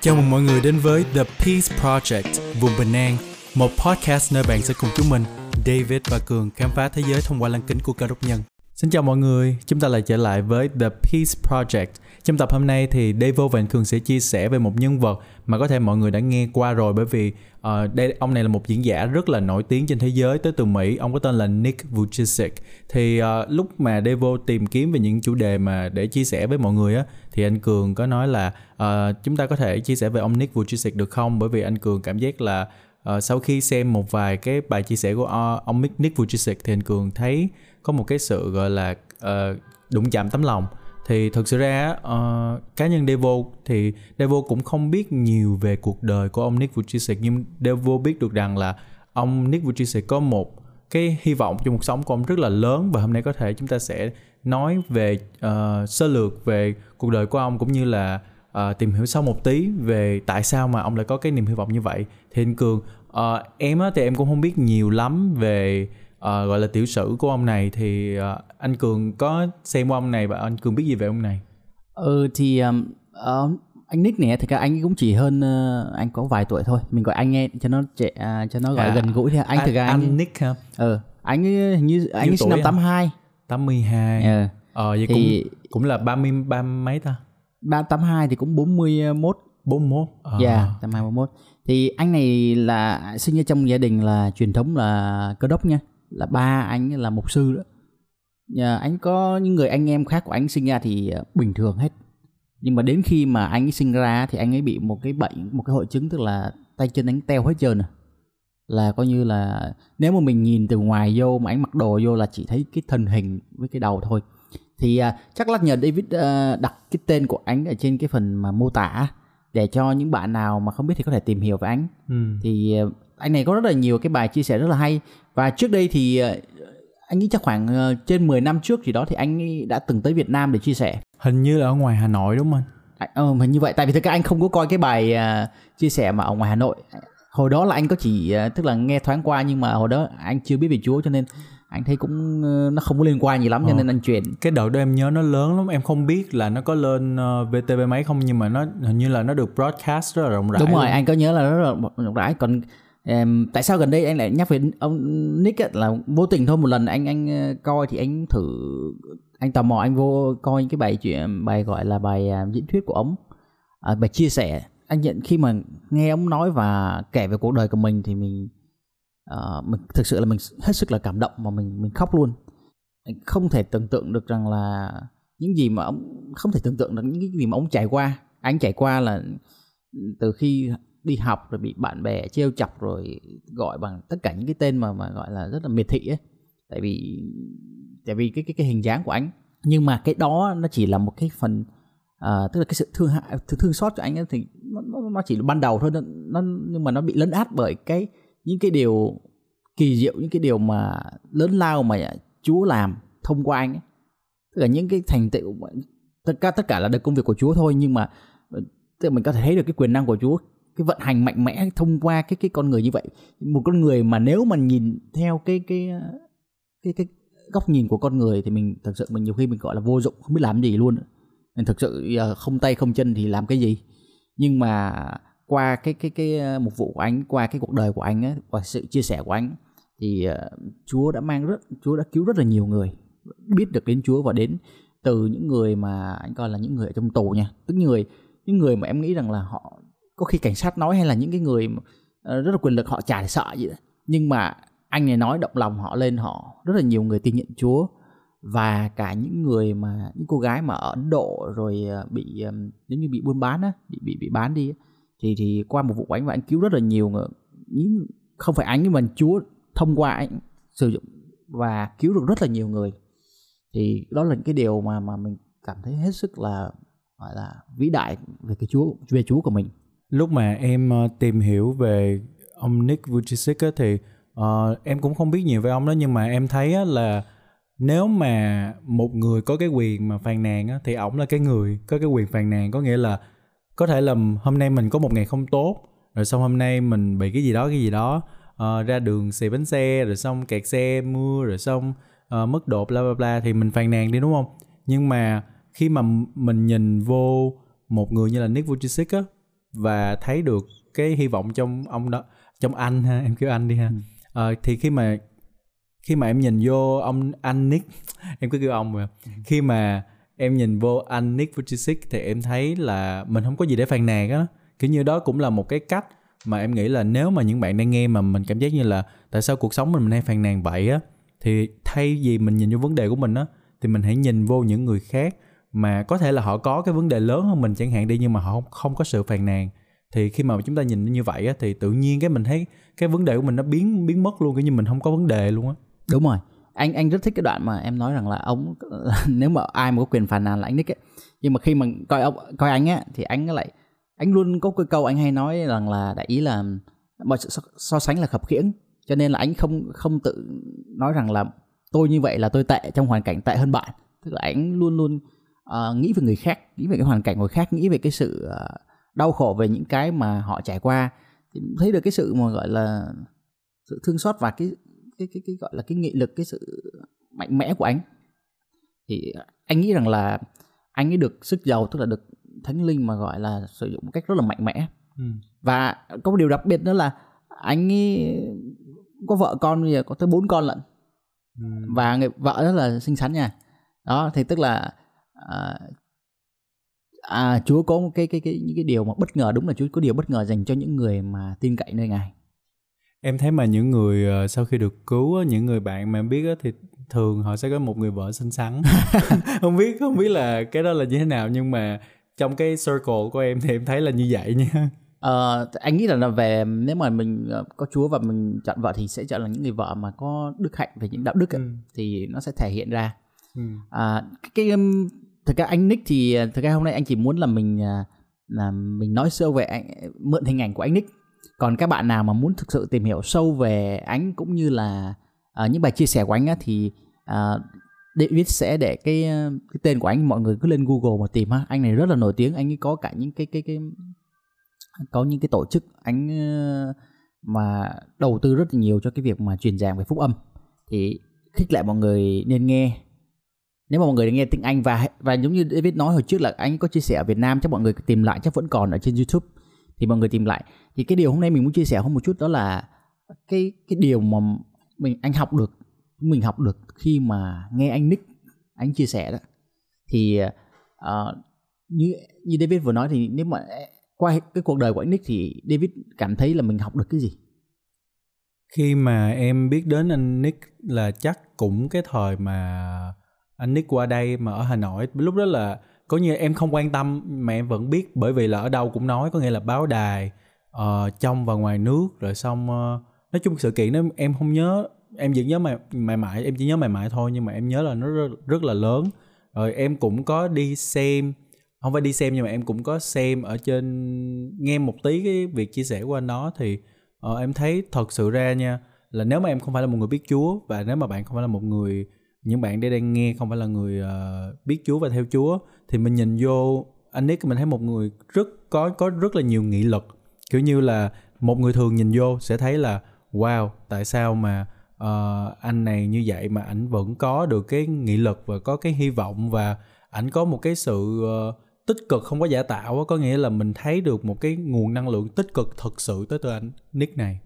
Chào mừng mọi người đến với The Peace Project, vùng bình an, một podcast nơi bạn sẽ cùng chúng mình, David và Cường khám phá thế giới thông qua lăng kính của cơ đốc nhân. Xin chào mọi người, chúng ta lại trở lại với The Peace Project. Trong tập hôm nay thì Devo và Cường sẽ chia sẻ về một nhân vật mà có thể mọi người đã nghe qua rồi bởi vì uh, đây ông này là một diễn giả rất là nổi tiếng trên thế giới tới từ Mỹ, ông có tên là Nick Vujicic. Thì uh, lúc mà Devo tìm kiếm về những chủ đề mà để chia sẻ với mọi người á thì anh Cường có nói là uh, chúng ta có thể chia sẻ về ông Nick Vujicic được không? Bởi vì anh Cường cảm giác là uh, sau khi xem một vài cái bài chia sẻ của uh, ông Nick Vujicic thì anh Cường thấy có một cái sự gọi là uh, đụng chạm tấm lòng. Thì thực sự ra uh, cá nhân Devo thì Devo cũng không biết nhiều về cuộc đời của ông Nick Vujicic nhưng Devo biết được rằng là ông Nick Vujicic có một cái hy vọng trong cuộc sống của ông rất là lớn và hôm nay có thể chúng ta sẽ nói về uh, sơ lược về cuộc đời của ông cũng như là uh, tìm hiểu sâu một tí về tại sao mà ông lại có cái niềm hy vọng như vậy. Thì anh cường uh, em á thì em cũng không biết nhiều lắm về uh, gọi là tiểu sử của ông này thì uh, anh cường có xem qua ông này và anh cường biết gì về ông này? Ừ thì um, uh, anh Nick này thì cả anh cũng chỉ hơn uh, anh có vài tuổi thôi. Mình gọi anh nghe cho nó trẻ uh, cho nó gọi à, gần gũi thì anh thực ra anh, anh Nick hả? Ừ anh như anh ấy sinh năm 82 82 ừ. ờ vậy thì cũng cũng là 30 ba mấy ta? Ba tám hai thì cũng 41 41 ờ. Dạ, yeah, tầm 21 Thì anh này là sinh ra trong gia đình là truyền thống là cơ đốc nha Là ba anh là mục sư đó. Nhà anh có những người anh em khác của anh sinh ra thì ờ, bình thường hết. Nhưng mà đến khi mà anh ấy sinh ra thì anh ấy bị một cái bệnh một cái hội chứng tức là tay chân anh teo hết trơn à là coi như là nếu mà mình nhìn từ ngoài vô mà anh mặc đồ vô là chỉ thấy cái thân hình với cái đầu thôi. Thì uh, chắc là nhờ David uh, đặt cái tên của anh ở trên cái phần mà mô tả để cho những bạn nào mà không biết thì có thể tìm hiểu về anh. Ừ. thì anh này có rất là nhiều cái bài chia sẻ rất là hay. Và trước đây thì uh, anh nghĩ chắc khoảng uh, trên 10 năm trước gì đó thì anh đã từng tới Việt Nam để chia sẻ. Hình như là ở ngoài Hà Nội đúng không anh? Ờ, hình như vậy. Tại vì thực ra anh không có coi cái bài uh, chia sẻ mà ở ngoài Hà Nội. Hồi đó là anh có chỉ uh, tức là nghe thoáng qua nhưng mà hồi đó anh chưa biết về Chúa cho nên anh thấy cũng nó không có liên quan gì lắm cho ờ. nên anh chuyển. Cái đợt đó em nhớ nó lớn lắm. Em không biết là nó có lên uh, ờ, VTV mấy không nhưng mà nó hình như là nó được broadcast rất là rộng rãi đúng rồi luôn. anh có nhớ là rất là rộng rãi. Còn um, tại sao gần đây anh lại nhắc về ông Nick ấy, là vô tình thôi một lần anh anh ờ, coi thì anh thử anh tò mò anh vô coi cái bài chuyện bài gọi là bài uh, diễn thuyết của ông. À, bài chia sẻ. Anh nhận khi mà nghe ông nói và kể về cuộc đời của mình thì mình uh, mình thực sự là mình hết sức là cảm động và mình mình khóc luôn. Mình không thể tưởng tượng được rằng là những gì mà ông không thể tưởng tượng được những cái gì mà ông trải qua. Anh trải qua là từ khi đi học rồi bị bạn bè trêu chọc rồi gọi bằng tất cả những cái tên mà mà gọi là rất là miệt thị ấy. Tại vì tại vì cái cái cái hình dáng của anh. Nhưng mà cái đó nó chỉ là một cái phần uh, tức là cái sự thương hại thương, thương xót cho anh ấy thì nó, nó chỉ là ban đầu thôi. Nó, nó nhưng mà nó bị lấn át bởi cái những cái điều kỳ diệu những cái điều mà lớn lao mà Chúa làm thông qua anh ấy. tức là những cái thành tựu tất cả tất cả là được công việc của Chúa thôi nhưng mà ờ, tức là mình có thể thấy được cái quyền năng của Chúa cái vận hành mạnh mẽ thông qua cái cái con người như vậy. Một con người mà nếu mà nhìn theo cái cái cái cái góc nhìn của con người thì mình thật sự mình nhiều khi mình gọi là vô dụng không biết làm gì luôn. Mình thực sự ờ, không tay không chân thì làm cái gì? Nhưng mà qua cái cái cái ờ, một vụ của anh qua cái cuộc đời của anh ấy, qua sự chia sẻ của anh thì ờ, Chúa đã mang rất Chúa đã cứu rất là nhiều người biết được đến Chúa và đến từ những người mà anh coi là những người ở trong tù nha. Tức người những người mà em nghĩ rằng là họ có khi cảnh sát nói hay là những cái người ờ, rất là quyền lực họ chả sợ gì đó. nhưng mà anh này nói động lòng họ lên, họ rất là nhiều người tin nhận Chúa. Và cả những người mà, những cô gái mà ở Ấn Độ rồi ờ, bị ờ, giống như bị buôn bán á, bị bị bị bán đi thì thì qua một vụ của anh và anh cứu rất là nhiều người. Những, không phải anh nhưng mà Chúa thông qua anh sử dụng và cứu được rất là nhiều người. Thì đó là những cái điều mà mà mình cảm thấy hết sức là, gọi là, vĩ đại về cái Chúa, về Chúa của mình lúc mà em ờ, tìm hiểu về ông Nick Vujicic thì uh, em cũng không biết nhiều về ông đó nhưng mà em thấy là nếu mà một người có cái quyền mà phàn nàn á, thì ổng là cái người có cái quyền phàn nàn. Có nghĩa là có thể là hôm nay mình có một ngày không tốt rồi xong hôm nay mình bị cái gì đó cái gì đó uh, ra đường xì bánh xe rồi xong kẹt xe mưa rồi xong uh, mất độ bla bla bla thì mình phàn nàn đi đúng không? Nhưng mà khi mà mình nhìn vô một người như là Nick Vujicic á và thấy được cái hy vọng trong ông đó trong anh ha em kêu anh đi ha ừ. ờ, thì khi mà khi mà em nhìn vô ông anh Nick em cứ kêu ông mà ừ. khi mà em nhìn vô anh Nick Vujicic thì em thấy là mình không có gì để phàn nàn á kiểu như đó cũng là một cái cách mà em nghĩ là nếu mà những bạn đang nghe mà mình cảm giác như là tại sao cuộc sống mình mình hay phàn nàn vậy á thì thay vì mình nhìn vô vấn đề của mình á thì mình hãy nhìn vô những người khác mà có thể là họ có cái vấn đề lớn hơn mình chẳng hạn đi nhưng mà họ không, không có sự phàn nàn. Thì khi mà chúng ta nhìn như vậy á thì tự nhiên cái mình thấy cái vấn đề của mình nó biến biến mất luôn cái như mình không có vấn đề luôn á. Đúng rồi. Anh anh rất thích cái đoạn mà em nói rằng là ông nếu mà ai mà có quyền phàn nàn là anh Nick ấy. Nhưng mà khi mà coi ông coi anh á thì anh lại anh luôn có cái câu anh hay nói rằng là đại ý là mọi sự so, so sánh là khập khiễng. Cho nên là anh không không tự nói rằng là tôi như vậy là tôi tệ trong hoàn cảnh tệ hơn bạn. Tức là anh luôn luôn uh, nghĩ về người khác nghĩ về cái hoàn cảnh người khác nghĩ về cái sự uh, đau khổ về những cái mà họ trải qua thì thấy được cái sự mà gọi là sự thương xót và cái cái cái cái gọi là cái nghị lực cái sự mạnh mẽ của anh thì anh nghĩ rằng là anh ấy được sức giàu tức là được thánh linh mà gọi là sử dụng một cách rất là mạnh mẽ ừ. và có một điều đặc biệt nữa là anh ấy có vợ con bây giờ có tới bốn con lận ừ. và người vợ rất là xinh xắn nha đó thì tức là à, à, Chúa có cái cái cái những cái điều mà bất ngờ đúng là Chúa có điều bất ngờ dành cho những người mà tin cậy nơi Ngài. Em thấy mà những người ờ, sau khi được cứu những người bạn mà em biết thì thường họ sẽ có một người vợ xinh xắn. không biết không biết là cái đó là như thế nào nhưng mà trong cái circle của em thì em thấy là như vậy nha. Ờ, anh nghĩ là về nếu mà mình ờ, có Chúa và mình chọn vợ thì sẽ chọn là những người vợ mà có đức hạnh về những đạo đức ấy, ừ. thì nó sẽ thể hiện ra. Ừ. À, cái, cái thực ra anh Nick thì thực ra hôm nay anh chỉ muốn là mình à, là mình nói sơ về anh mượn hình ảnh của anh Nick. Còn các bạn nào mà muốn thực sự tìm hiểu sâu về anh cũng như là uh, những bài chia sẻ của anh á, thì uh, David sẽ để cái cái tên của anh mọi người cứ lên Google mà tìm ha. Anh này rất là nổi tiếng anh ấy có cả những cái cái cái có những cái tổ chức anh mà đầu tư rất là nhiều cho cái việc mà truyền giảng về phúc âm. Thì khích lệ mọi người nên nghe nếu mà mọi người nghe tiếng Anh và và giống như David nói hồi trước là anh có chia sẻ ở Việt Nam chắc mọi người tìm lại chắc vẫn còn ở trên YouTube. Thì mọi người tìm lại. Thì cái điều hôm nay mình muốn chia sẻ hơn một chút đó là cái cái điều mà mình anh học được mình học được khi mà nghe anh Nick anh chia sẻ đó. Thì uh, như như David vừa nói thì nếu mà ờ, qua cái cuộc đời của anh Nick thì David cảm thấy là mình học được cái gì? Khi mà em biết đến anh Nick là chắc cũng cái thời mà anh Nick qua đây mà ở Hà Nội lúc đó là có như em không quan tâm mà em vẫn biết bởi vì là ở đâu cũng nói có nghĩa là báo đài uh, trong và ngoài nước rồi xong uh, nói chung sự kiện đó em không nhớ em chỉ nhớ mày mày mãi em chỉ nhớ mày mãi thôi nhưng mà em nhớ là nó rất, rất là lớn. Rồi em cũng có đi xem không phải đi xem nhưng mà em cũng có xem ở trên nghe một tí cái việc chia sẻ của anh đó thì uh, em thấy thật sự ra nha là nếu mà em không phải là một người biết Chúa và nếu mà bạn không phải là một người những bạn đây đang nghe không phải là người uh, biết Chúa và theo Chúa thì mình nhìn vô anh Nick mình thấy một người rất có có rất là nhiều nghị lực. Kiểu như là một người thường nhìn vô sẽ thấy là wow tại sao mà uh, anh này như vậy mà ảnh vẫn có được cái nghị lực và có cái hy vọng và ảnh có một cái sự uh, tích cực không có giả tạo có nghĩa là mình thấy được một cái nguồn năng lượng tích cực thực sự tới từ anh Nick này.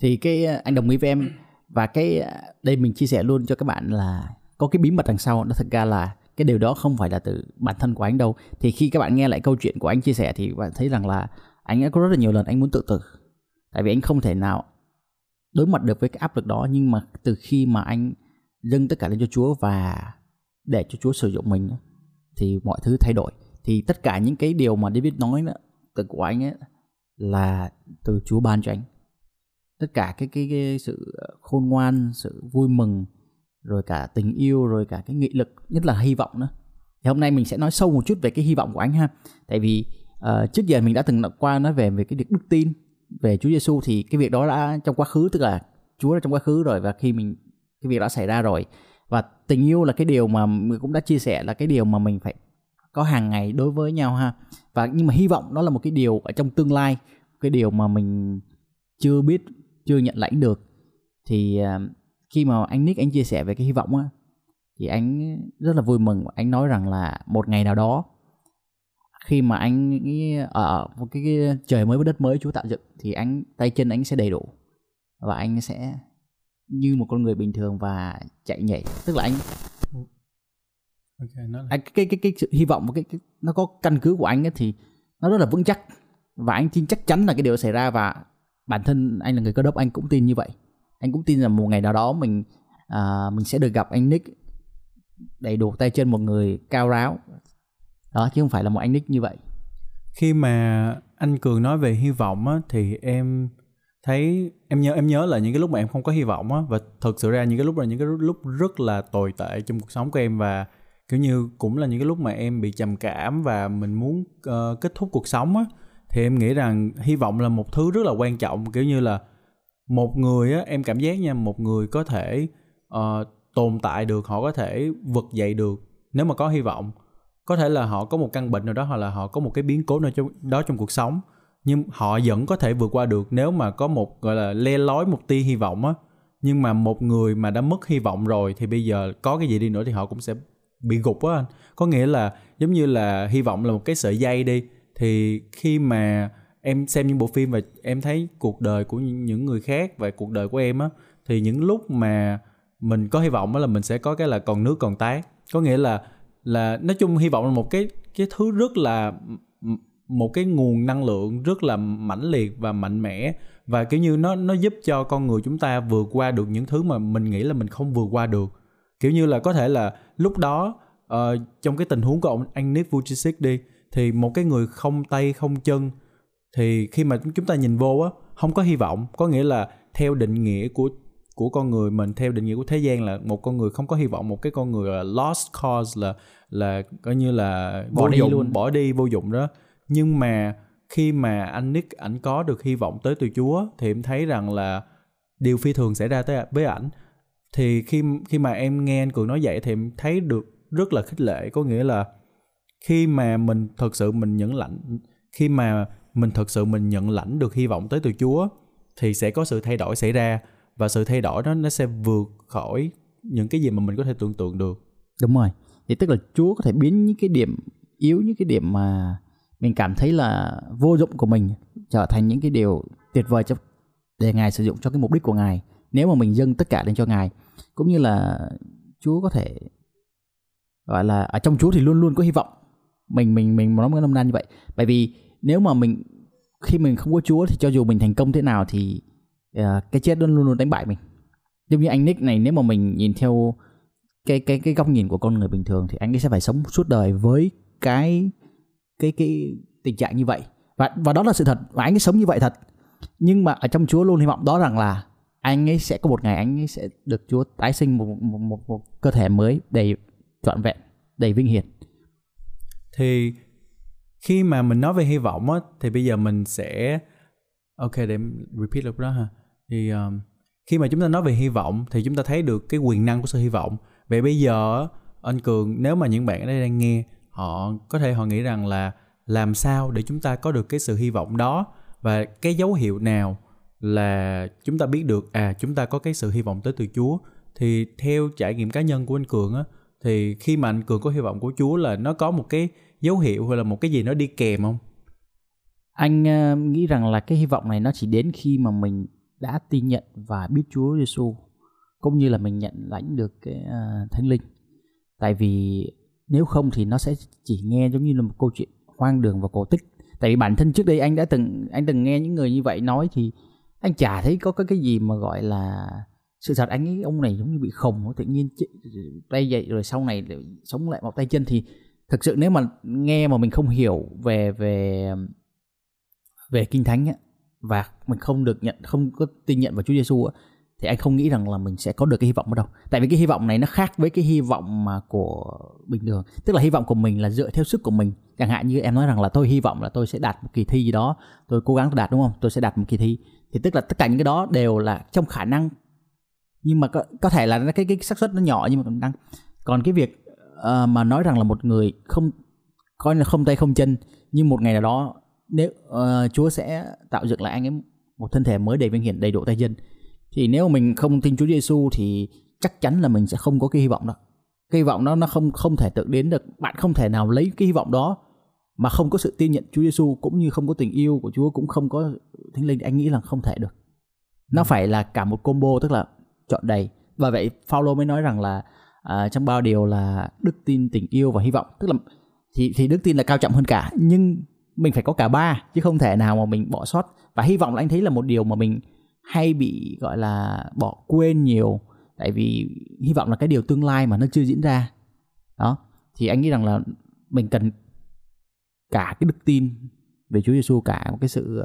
Thì cái anh đồng ý với em và cái à, đây mình chia sẻ luôn cho các bạn là có cái bí mật đằng sau nó thật ra là cái điều đó không phải là từ bản thân của anh đâu. Thì khi các bạn nghe lại câu chuyện của anh chia sẻ thì bạn thấy rằng là anh đã có rất là nhiều lần anh muốn tự tử. Tại vì anh không thể nào đối mặt được với cái áp lực đó nhưng mà từ khi mà anh dâng tất cả lên cho Chúa và để cho Chúa sử dụng mình thì mọi thứ thay đổi. Thì tất cả những cái điều mà David nói đó, từ của anh ấy là từ Chúa ban cho anh tất cả cái cái, cái sự ờ, khôn ngoan sự vui mừng rồi cả tình yêu rồi cả cái nghị lực nhất là hy vọng nữa. Thì hôm nay mình sẽ nói sâu một chút về cái hy vọng của anh ha. Tại vì uh, trước giờ mình đã từng qua nói về về cái việc đức tin về Chúa Giêsu thì cái việc đó đã trong quá khứ tức là Chúa đã trong quá khứ rồi và khi mình cái việc đã xảy ra rồi. Và tình yêu là cái điều mà mình cũng đã chia sẻ là cái điều mà mình phải có hàng ngày đối với nhau ha. Và nhưng mà hy vọng đó là một cái điều ở trong tương lai cái điều mà mình chưa biết chưa nhận lãnh được thì uh, khi mà anh Nick anh chia sẻ về cái hy vọng á thì anh rất là vui mừng. Anh nói rằng là một ngày nào đó khi mà anh ở một cái, cái trời mới với đất mới Chúa tạo dựng thì anh tay chân anh sẽ đầy đủ và anh sẽ như một con người bình thường và chạy nhảy. Tức là anh okay, nói anh cái cái cái sự hy vọng cái, cái nó có căn cứ của anh ấy thì nó rất là vững chắc và anh tin chắc chắn là cái điều xảy ra và bản thân anh là người cơ đốc anh cũng tin như vậy. Anh cũng tin rằng một ngày nào đó mình à, mình sẽ được gặp anh Nick đầy đủ tay chân một người cao ráo. Đó chứ không phải là một anh Nick như vậy. Khi mà anh cường nói về hy vọng á thì em thấy em nhớ em nhớ là những cái lúc mà em không có hy vọng á và thực sự ra những cái lúc là những cái lúc rất là tồi tệ trong cuộc sống của em và kiểu như cũng là những cái lúc mà em bị trầm cảm và mình muốn uh, kết thúc cuộc sống á thì em nghĩ rằng hy vọng là một thứ rất là quan trọng kiểu như là một người á em cảm giác nha một người có thể uh, tồn tại được họ có thể vực dậy được nếu mà có hy vọng. Có thể là họ có một căn bệnh nào đó hoặc là họ có một cái biến cố nào trong đó trong cuộc sống nhưng họ vẫn có thể vượt qua được nếu mà có một gọi là le lói một tia hy vọng á. Nhưng mà một người mà đã mất hy vọng rồi thì bây giờ có cái gì đi nữa thì họ cũng sẽ bị gục á anh. Có nghĩa là giống như là hy vọng là một cái sợi dây đi thì khi mà em xem những bộ phim và em thấy cuộc đời của những người khác và cuộc đời của em á thì những lúc mà mình có hy vọng đó là mình sẽ có cái là còn nước còn tái. Có nghĩa là là nói chung hy vọng là một cái cái thứ rất là một cái nguồn năng lượng rất là mãnh liệt và mạnh mẽ và kiểu như nó nó giúp cho con người chúng ta vượt qua được những thứ mà mình nghĩ là mình không vượt qua được. Kiểu như là có thể là lúc đó uh, trong cái tình huống của ông anh Nick Vujicic đi thì một cái người không tay không chân thì khi mà chúng ta nhìn vô á không có hy vọng. Có nghĩa là theo định nghĩa của của con người mình theo định nghĩa của thế gian là một con người không có hy vọng một cái con người là lost cause là là coi như là bỏ vô đi dụng luôn. bỏ đi vô dụng đó. Nhưng mà khi mà anh Nick ảnh có được hy vọng tới từ Chúa thì em thấy rằng là điều phi thường xảy ra tới với ảnh. Thì khi khi mà em nghe anh cường nói vậy thì em thấy được rất là khích lệ. Có nghĩa là khi mà mình thật sự mình nhận lãnh, khi mà mình thật sự mình nhận lãnh được hy vọng tới từ Chúa, thì sẽ có sự thay đổi xảy ra. Và sự thay đổi đó nó sẽ vượt khỏi những cái gì mà mình có thể tưởng tượng được. Đúng rồi. Thì tức là Chúa có thể biến những cái điểm yếu, những cái điểm mà mình cảm thấy là vô dụng của mình trở thành những cái điều tuyệt vời cho, để ngài sử dụng cho cái mục đích của ngài, nếu mà mình dâng tất cả lên cho ngài. Cũng như là Chúa có thể, gọi là, ở trong Chúa thì luôn luôn có hy vọng mình mình mình nói một năm nan như vậy. Bởi vì nếu mà mình khi mình không có Chúa thì cho dù mình thành công thế nào thì uh, cái chết luôn luôn đánh bại mình. Giống như anh Nick này nếu mà mình nhìn theo cái cái cái góc nhìn của con người bình thường thì anh ấy sẽ phải sống suốt đời với cái cái cái tình trạng như vậy. Và và đó là sự thật và anh ấy sống như vậy thật. Nhưng mà ở trong Chúa luôn hy vọng đó rằng là anh ấy sẽ có một ngày anh ấy sẽ được Chúa tái sinh một một một, một cơ thể mới đầy trọn vẹn đầy vinh hiển thì khi mà mình nói về hy vọng á thì bây giờ mình sẽ ok để repeat lúc đó ha. Thì um, khi mà chúng ta nói về hy vọng thì chúng ta thấy được cái quyền năng của sự hy vọng. Vậy bây giờ anh cường nếu mà những bạn ở đây đang nghe họ có thể họ nghĩ rằng là làm sao để chúng ta có được cái sự hy vọng đó? Và cái dấu hiệu nào là chúng ta biết được à chúng ta có cái sự hy vọng tới từ Chúa? Thì theo trải nghiệm cá nhân của anh Cường á thì khi mà anh Cường có hy vọng của Chúa là nó có một cái dấu hiệu hay là một cái gì nó đi kèm không? Anh uh, nghĩ rằng là cái hy vọng này nó chỉ đến khi mà mình đã tin nhận và biết Chúa Giêsu cũng như là mình nhận lãnh được cái uh, thánh linh. Tại vì nếu không thì nó sẽ chỉ nghe giống như là một câu chuyện hoang đường và cổ tích. Tại vì bản thân trước đây anh đã từng anh từng nghe những người như vậy nói thì anh chả thấy có cái cái gì mà gọi là sự thật anh ấy ông này giống như bị khùng tự nhiên tay dậy rồi sau này sống lại một tay chân thì thực sự nếu mà nghe mà mình không hiểu về về về kinh thánh ấy, và mình không được nhận không có tin nhận vào Chúa Giêsu thì anh không nghĩ rằng là mình sẽ có được cái hy vọng ở đâu. Tại vì cái hy vọng này nó khác với cái hy vọng mà của bình thường. Tức là hy vọng của mình là dựa theo sức của mình. Chẳng hạn như em nói rằng là tôi hy vọng là tôi sẽ đạt một kỳ thi gì đó tôi cố gắng đạt đúng không? Tôi sẽ đạt một kỳ thi. Thì tức là tất cả những cái đó đều là trong khả năng. Nhưng mà có, có thể là cái cái xác suất nó nhỏ nhưng mà còn đang còn cái việc uh, mà nói rằng là một người không coi là không tay không chân nhưng một ngày nào đó nếu uh, Chúa sẽ tạo dựng lại anh ấy một thân thể mới đầy vinh hiển đầy độ tay chân thì nếu mình không tin Chúa Giêsu thì chắc chắn là mình sẽ không có cái hy vọng đó. Cái hy vọng đó nó không không thể tự đến được. Bạn không thể nào lấy cái hy vọng đó mà không có sự tin nhận Chúa Giêsu cũng như không có tình yêu của Chúa cũng không có thánh linh. Anh nghĩ là không thể được. Nó phải là cả một combo tức là chọn đầy. Và vậy Paulo mới nói rằng là à, trong bao điều là đức tin tình yêu và hy vọng. Tức là thì thì đức tin là cao trọng hơn cả nhưng mình phải có cả ba chứ không thể nào mà mình bỏ sót. Và hy vọng là anh thấy là một điều mà mình hay bị gọi là bỏ quên nhiều. Tại vì hy vọng là cái điều tương lai mà nó chưa diễn ra. Đó thì anh nghĩ rằng là mình cần cả cái đức tin về Chúa Giêsu cả một cái sự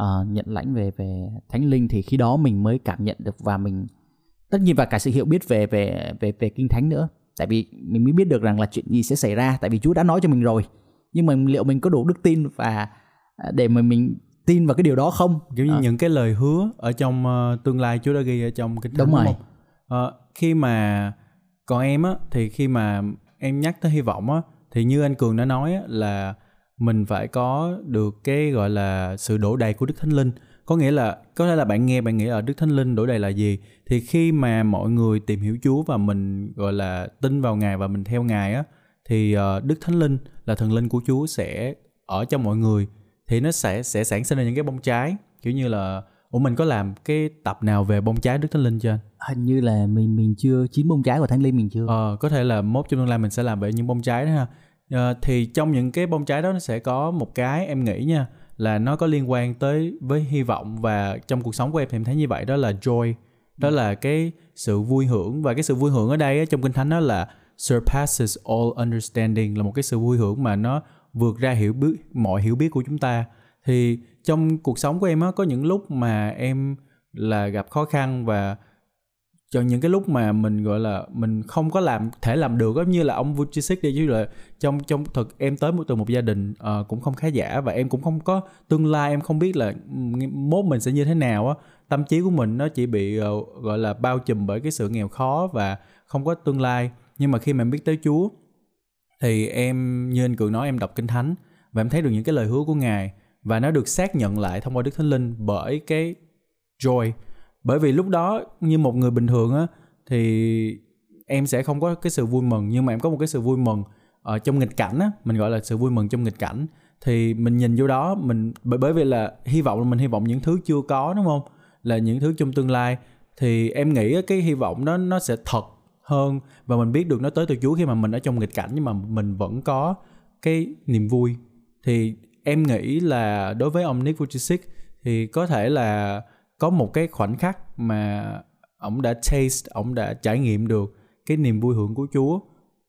uh, nhận lãnh về về Thánh Linh thì khi đó mình mới cảm nhận được và mình tất nhiên và cả sự hiểu biết về về về về kinh thánh nữa. Tại vì mình mới biết được rằng là chuyện gì sẽ xảy ra tại vì Chúa đã nói cho mình rồi. Nhưng mà liệu mình có đủ đức tin và à, để mà mình tin vào cái điều đó không? Kiểu như à. những cái lời hứa ở trong uh, tương lai Chúa đã ghi ở trong kinh thánh đúng, đúng rồi. không? Uh, khi mà còn em á thì khi mà em nhắc tới hy vọng á thì như anh cường đã nói á, là mình phải có được cái gọi là sự đổ đầy của đức thánh linh có nghĩa là có thể là bạn nghe bạn nghĩ ở đức thánh linh đổ đầy là gì? Thì khi mà mọi người tìm hiểu chúa và mình gọi là tin vào ngài và mình theo ngài á thì uh, đức thánh linh là thần linh của chúa sẽ ở trong mọi người. Thì nó sẽ sẽ sản sinh ra những cái bông trái. Kiểu như là ủa mình có làm cái tập nào về bông trái đức thánh linh chưa anh? Hình như là mình mình chưa chín bông trái của thánh linh mình chưa. Ờ có thể là mốt trong tương lai mình sẽ làm về những bông trái đó ha. Ờ, thì trong những cái bông trái đó nó sẽ có một cái em nghĩ nha là nó có liên quan tới với hy vọng và trong cuộc sống của em thì em thấy như vậy, đó là joy, đó là cái sự vui hưởng. Và cái sự vui hưởng ở đây trong kinh thánh đó là surpasses all understanding, là một cái sự vui hưởng mà nó vượt ra hiểu biết, mọi hiểu biết của chúng ta. Thì trong cuộc sống của em á, có những lúc mà em là gặp khó khăn và cho những cái lúc mà mình gọi là mình không có làm thể làm được giống như là ông Vucic đi chứ là trong trong thực em tới từ một gia đình uh, cũng không khá giả và em cũng không có tương lai em không biết là ừ, mốt mình sẽ như thế nào á. Tâm trí của mình nó chỉ bị uh, gọi là bao trùm bởi cái sự nghèo khó và không có tương lai. Nhưng mà khi mà em biết tới Chúa thì em như anh cường nói em đọc kinh thánh và em thấy được những cái lời hứa của ngài. Và nó được xác nhận lại thông qua đức thánh linh bởi cái joy bởi vì lúc đó, như một người bình thường á, thì em sẽ không có cái sự vui mừng, nhưng mà em có một cái sự vui mừng ở trong nghịch cảnh á, mình gọi là sự vui mừng trong nghịch cảnh. Thì mình nhìn vô đó, mình, bởi bởi vì là hy vọng là mình hy vọng những thứ chưa có, đúng không? Là những thứ trong tương lai. Thì em nghĩ cái hy vọng đó nó sẽ thật hơn và mình biết được nó tới từ Chúa khi mà mình ở trong nghịch cảnh, nhưng mà mình vẫn có cái niềm vui. Thì em nghĩ là đối với ông Nick Vujicic thì có thể là có một cái khoảnh khắc mà ông đã taste ông đã trải nghiệm được cái niềm vui hưởng của Chúa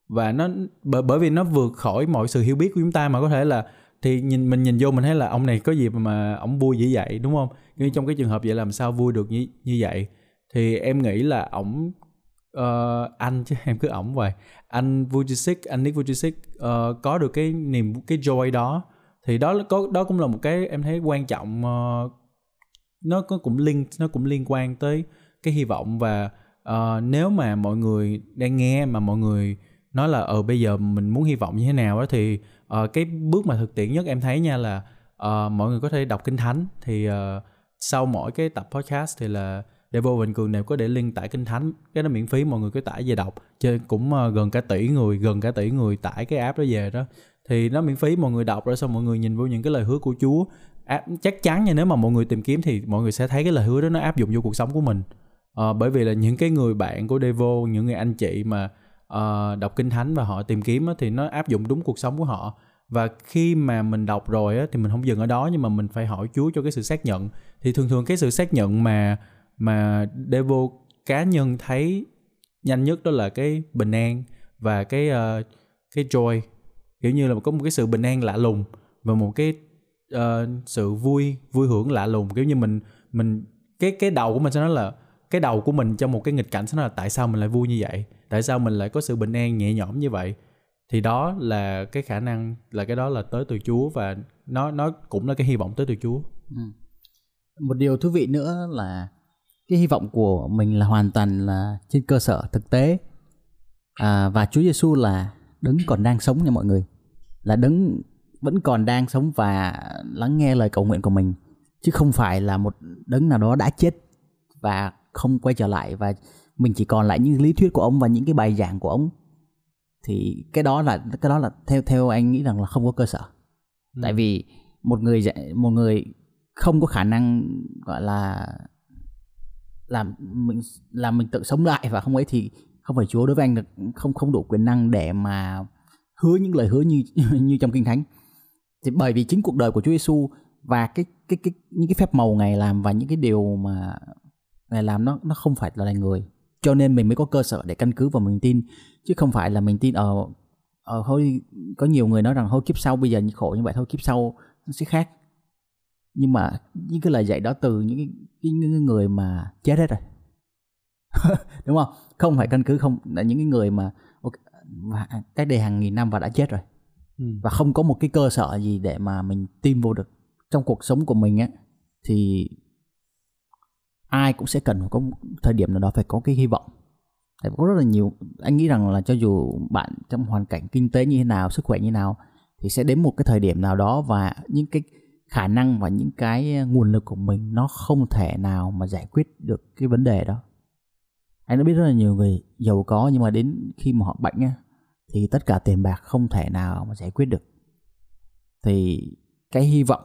và nó bởi bởi vì nó vượt khỏi mọi sự hiểu biết của chúng ta mà có thể là thì nhìn mình nhìn vô mình thấy là ông này có gì mà ông vui dữ vậy đúng không? Nhưng trong cái trường hợp vậy làm sao vui được như như vậy? Thì em nghĩ là ổng uh, anh chứ em cứ ổng vậy anh Vujicic anh Nick Vujicic uh, ờ, có được cái niềm cái joy đó thì đó có đó cũng là một cái em thấy quan trọng uh, nó có cũng liên nó cũng liên quan tới cái hy vọng và uh, nếu mà mọi người đang nghe mà mọi người nói là ờ bây giờ mình muốn hy vọng như thế nào đó thì uh, cái bước mà thực tiễn nhất em thấy nha là uh, mọi người có thể đọc kinh thánh. Thì uh, sau mỗi cái tập podcast thì là để vô Bình Cường đều có để link tải kinh thánh cái đó miễn phí mọi người cứ tải về đọc. Chơi cũng uh, gần cả tỷ người gần cả tỷ người tải cái app đó về đó. Thì nó miễn phí mọi người đọc rồi xong mọi người nhìn vô những cái lời hứa của Chúa à, chắc chắn nha nếu mà mọi người tìm kiếm thì mọi người sẽ thấy cái lời hứa đó nó áp dụng vô cuộc sống của mình. À, bởi vì là những cái người bạn của Devo những người anh chị mà uh, đọc kinh thánh và họ tìm kiếm á, thì nó áp dụng đúng cuộc sống của họ. Và khi mà mình đọc rồi á, thì mình không dừng ở đó nhưng mà mình phải hỏi Chúa cho cái sự xác nhận. Thì thường thường cái sự xác nhận mà mà Devo cá nhân thấy nhanh nhất đó là cái bình an và cái uh, cái joy. Kiểu như là có một cái sự bình an lạ lùng và một cái uh, sự vui vui hưởng lạ lùng kiểu như mình mình cái cái đầu của mình sẽ nói là cái đầu của mình trong một cái nghịch cảnh sẽ nói là tại sao mình lại vui như vậy tại sao mình lại có sự bình an nhẹ nhõm như vậy thì đó là cái khả năng là cái đó là tới từ Chúa và nó nó cũng là cái hy vọng tới từ Chúa. Ừ. Một điều thú vị nữa là cái hy vọng của mình là hoàn toàn là trên cơ sở thực tế à, và Chúa Giêsu là đứng còn đang sống nha mọi người là đứng vẫn còn đang sống và lắng nghe lời cầu nguyện của mình chứ không phải là một đấng nào đó đã chết và không quay trở lại và mình chỉ còn lại những lý thuyết của ông và những cái bài giảng của ông. Thì cái đó là cái đó là theo theo anh nghĩ rằng là không có cơ sở. Ừ. tại vì một người dạy một người không có khả năng gọi là làm mình làm mình tự sống lại và không ấy thì không phải Chúa đối với anh được không không đủ quyền năng để mà hứa những lời hứa như như trong kinh thánh thì bởi vì chính cuộc đời của Chúa Giêsu và cái cái cái những cái phép màu ngài làm và những cái điều mà ngài làm nó nó không phải là loài người. Cho nên mình mới có cơ sở để căn cứ vào mình tin chứ không phải là mình tin ở ờ thôi có nhiều người nói rằng thôi kiếp sau bây giờ khổ như vậy thôi kiếp sau nó sẽ khác. Nhưng mà những cái lời dạy đó từ những cái, những cái người mà chết hết rồi. Đúng không? Không phải căn cứ không là những cái người mà okay, cách đây hàng nghìn năm và đã chết rồi. Ừ. và không có một cái cơ sở gì để mà mình tin vô được. Trong cuộc sống của mình á, thì ai cũng sẽ cần có một thời điểm nào đó phải có cái hy vọng. Tại có rất là nhiều. Anh nghĩ rằng là cho dù bạn trong hoàn cảnh kinh tế như thế nào, sức khỏe như thế nào, thì sẽ đến một cái thời điểm nào đó và những cái khả năng và những cái nguồn lực của mình nó không thể nào mà giải quyết được cái vấn đề đó. Anh đã biết rất là nhiều người giàu có nhưng mà đến khi mà họ bệnh á thì tất cả tiền bạc không thể nào mà giải quyết được. Thì cái hy vọng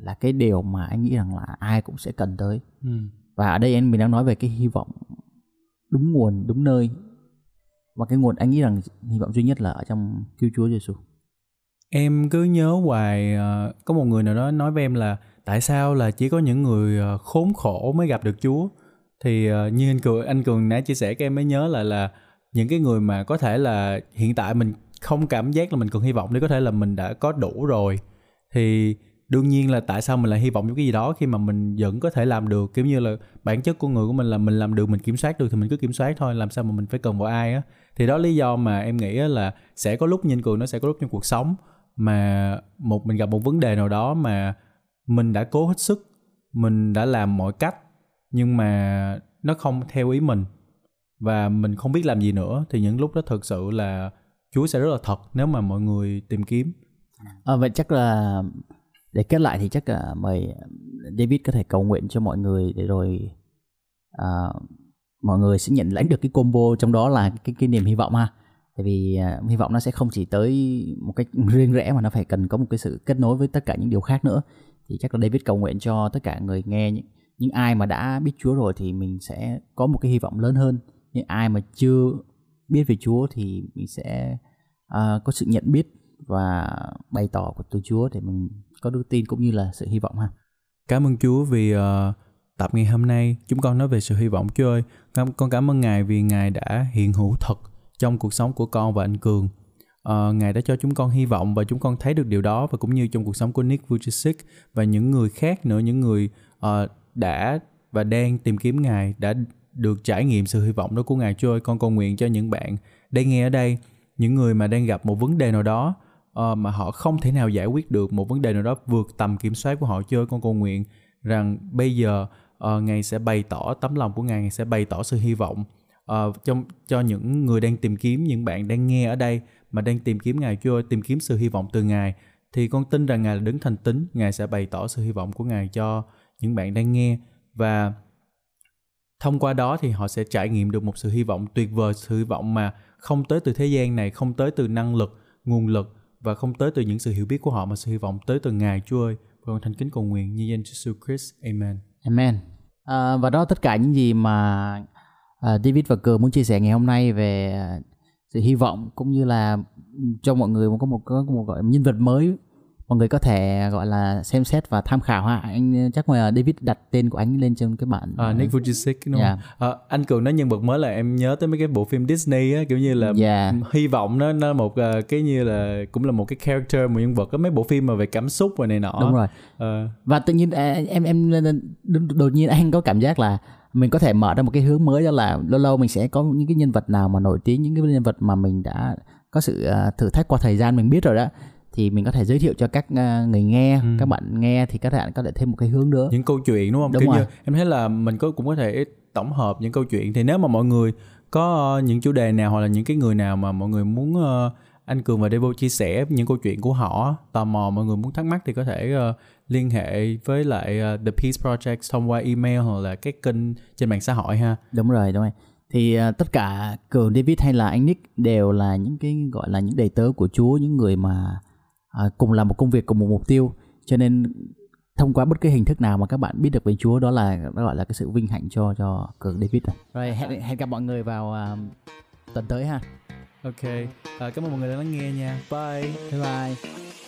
là cái điều mà anh nghĩ rằng là ai cũng sẽ cần tới. Ừ. và ở đây anh mình đang nói về cái hy vọng đúng nguồn đúng nơi. Và cái nguồn anh nghĩ rằng hy vọng duy nhất là ở trong cứu Chúa Giêsu em cứ nhớ hoài ờ, có một người nào đó nói với em là tại sao là chỉ có những người ờ, khốn khổ mới gặp được Chúa? Thì ờ, như anh cường anh cường nãy chia sẻ các em mới nhớ lại là những cái người mà có thể là hiện tại mình không cảm giác là mình còn hy vọng để có thể là mình đã có đủ rồi. Thì đương nhiên là tại sao mình lại hy vọng những cái gì đó khi mà mình vẫn có thể làm được? Kiểu như là bản chất của người của mình là mình làm được, mình kiểm soát được thì mình cứ kiểm soát thôi, làm sao mà mình phải cần vào ai á? Thì đó lý do mà em nghĩ là sẽ có lúc nhìn cường nó sẽ có lúc trong cuộc sống mà một, mình gặp một vấn đề nào đó mà mình đã cố hết sức, mình đã làm mọi cách nhưng mà nó không theo ý mình và mình không biết làm gì nữa thì những lúc đó thực sự là Chúa sẽ rất là thật nếu mà mọi người tìm kiếm. À, vậy chắc là để kết lại thì chắc là mời David có thể cầu nguyện cho mọi người để rồi à, mọi người sẽ nhận lãnh được cái combo trong đó là cái cái niềm hy vọng ha. Tại vì à, hy vọng nó sẽ không chỉ tới một cách riêng rẽ mà nó phải cần có một cái sự kết nối với tất cả những điều khác nữa. Thì chắc là David cầu nguyện cho tất cả người nghe những, những ai mà đã biết Chúa rồi thì mình sẽ có một cái hy vọng lớn hơn những ai mà chưa biết về Chúa thì mình sẽ uh, có sự nhận biết và bày tỏ của từ Chúa để mình có đức tin cũng như là sự hy vọng ha. Cảm ơn Chúa vì uh, tập ngày hôm nay chúng con nói về sự hy vọng Chúa ơi. Con, con cảm ơn Ngài vì Ngài đã hiện hữu thật trong cuộc sống của con và anh Cường. Uh, Ngài đã cho chúng con hy vọng và chúng con thấy được điều đó và cũng như trong cuộc sống của Nick Vujicic và những người khác nữa, những người uh, đã và đang tìm kiếm Ngài, đã được trải nghiệm sự hy vọng đó của Ngài Chúa ơi. Con cầu nguyện cho những bạn đang nghe ở đây, những người mà đang gặp một vấn đề nào đó uh, mà họ không thể nào giải quyết được một vấn đề nào đó vượt tầm kiểm soát của họ. Chơi con cầu nguyện rằng bây giờ uh, ngài sẽ bày tỏ tấm lòng của ngài ngài sẽ bày tỏ sự hy vọng uh, trong cho những người đang tìm kiếm những bạn đang nghe ở đây mà đang tìm kiếm ngài chúa ơi, tìm kiếm sự hy vọng từ ngài. Thì con tin rằng ngài là đứng thành tín ngài sẽ bày tỏ sự hy vọng của ngài cho những bạn đang nghe. Và thông qua đó thì họ sẽ trải nghiệm được một sự hy vọng tuyệt vời sự hy vọng mà không tới từ thế gian này không tới từ năng lực nguồn lực và không tới từ những sự hiểu biết của họ mà sự hy vọng tới từ Ngài Chúa ơi. Vâng, và con thành kính cầu nguyện như danh Jesus Christ. Amen. Amen. À, và đó tất cả những gì mà à, David và Cường muốn chia sẻ ngày hôm nay về à, sự hy vọng cũng như là cho mọi người có một có một gọi nhân vật mới mọi người có thể gọi là xem xét và tham khảo ha anh chắc mà David đặt tên của anh lên trên cái bản À, Nick Vujicic đúng Yeah. không? À, anh Cường nói nhân vật mới là em nhớ tới mấy cái bộ phim Disney á kiểu như là Yeah. hy vọng nó nó một ờ, cái như là cũng là một cái character một nhân vật có mấy bộ phim mà về cảm xúc và này nọ. đúng rồi Ờ, và tự nhiên à, em em đột nhiên anh có cảm giác là mình có thể mở ra một cái hướng mới đó là lâu lâu mình sẽ có những cái nhân vật nào mà nổi tiếng những cái nhân vật mà mình đã có sự à, thử thách qua thời gian mình biết rồi đó thì mình có thể giới thiệu cho các à, người nghe Ừ. các bạn nghe thì các bạn có thể thêm một cái hướng nữa những câu chuyện đúng không? Đúng kiểu rồi. như em thấy là mình có cũng có thể tổng hợp những câu chuyện thì nếu mà mọi người có ờ, những chủ đề nào hoặc là những cái người nào mà mọi người muốn ờ, anh Cường và Devo chia sẻ những câu chuyện của họ tò mò mọi người muốn thắc mắc thì có thể ờ, liên hệ với lại ờ, The Peace Project thông qua email hoặc là các kênh trên mạng xã hội ha. đúng rồi đúng rồi thì uh, tất cả cường David hay là anh Nick đều là những cái gọi là những đầy tớ của Chúa những người mà uh, cùng làm một công việc cùng một mục tiêu. Cho nên thông qua bất cứ hình thức nào mà các bạn biết được về Chúa đó là đó gọi là cái sự vinh hạnh cho cho cường David rồi hẹn hẹn gặp mọi người vào uh, tuần tới ha. Ok. À, cảm ơn mọi người đã lắng nghe nha. Bye. Bye bye